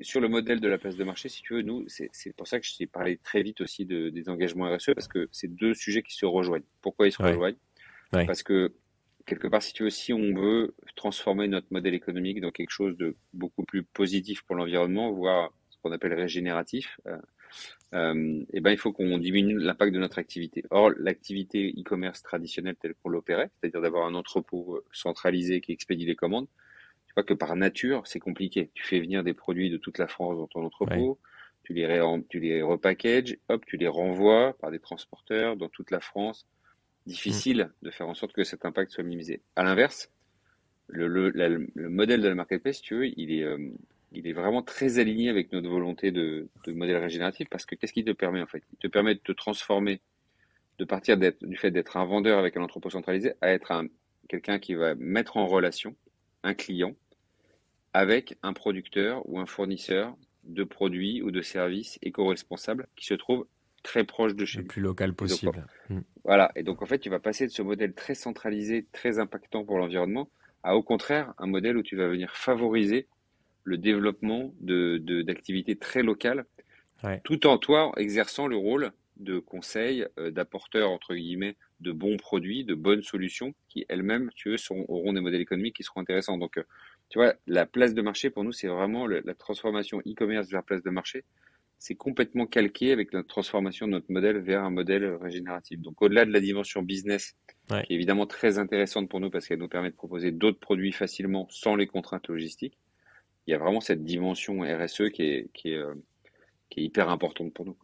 sur le modèle de la place de marché, si tu veux, nous, c'est pour ça que je t'ai parlé très vite aussi de, des engagements RSE, parce que c'est deux sujets qui se rejoignent. Pourquoi ils se rejoignent? Parce que quelque part, si tu veux, si on veut transformer notre modèle économique dans quelque chose de beaucoup plus positif pour l'environnement, voire ce qu'on appelle régénératif, euh, euh, eh ben, il faut qu'on diminue l'impact de notre activité. Or, l'activité e-commerce traditionnelle telle qu'on l'opérait, c'est-à-dire d'avoir un entrepôt centralisé qui expédie les commandes, vois que par nature, c'est compliqué. Tu fais venir des produits de toute la France dans ton entrepôt, tu les, tu les repackages, hop, tu les renvoies par des transporteurs dans toute la France difficile de faire en sorte que cet impact soit minimisé. À l'inverse, le, le, le, modèle de la marketplace, tu veux, il est, euh, il est vraiment très aligné avec notre volonté de, de modèle régénératif parce que qu'est-ce qu'il te permet en fait? Il te permet de te transformer, de partir du fait d'être un vendeur avec un entrepôt centralisé à être un, quelqu'un qui va mettre en relation un client avec un producteur ou un fournisseur de produits ou de services éco-responsables qui se trouve très proche de chez le plus local possible. Mm. Voilà, et donc en fait, tu vas passer de ce modèle très centralisé, très impactant pour l'environnement, à au contraire un modèle où tu vas venir favoriser le développement de d'activités très locales, tout en toi exerçant le rôle de conseil, euh, d'apporteur entre guillemets de bons produits, de bonnes solutions qui elles-mêmes, tu veux, auront des modèles économiques qui seront intéressants. Donc, euh, tu vois, la place de marché pour nous, c'est vraiment la transformation e-commerce vers place de marché c'est complètement calqué avec la transformation de notre modèle vers un modèle régénératif. Donc au-delà de la dimension business, qui est évidemment très intéressante pour nous parce qu'elle nous permet de proposer d'autres produits facilement sans les contraintes logistiques, il y a vraiment cette dimension RSE qui est, qui est, euh, qui est hyper importante pour nous.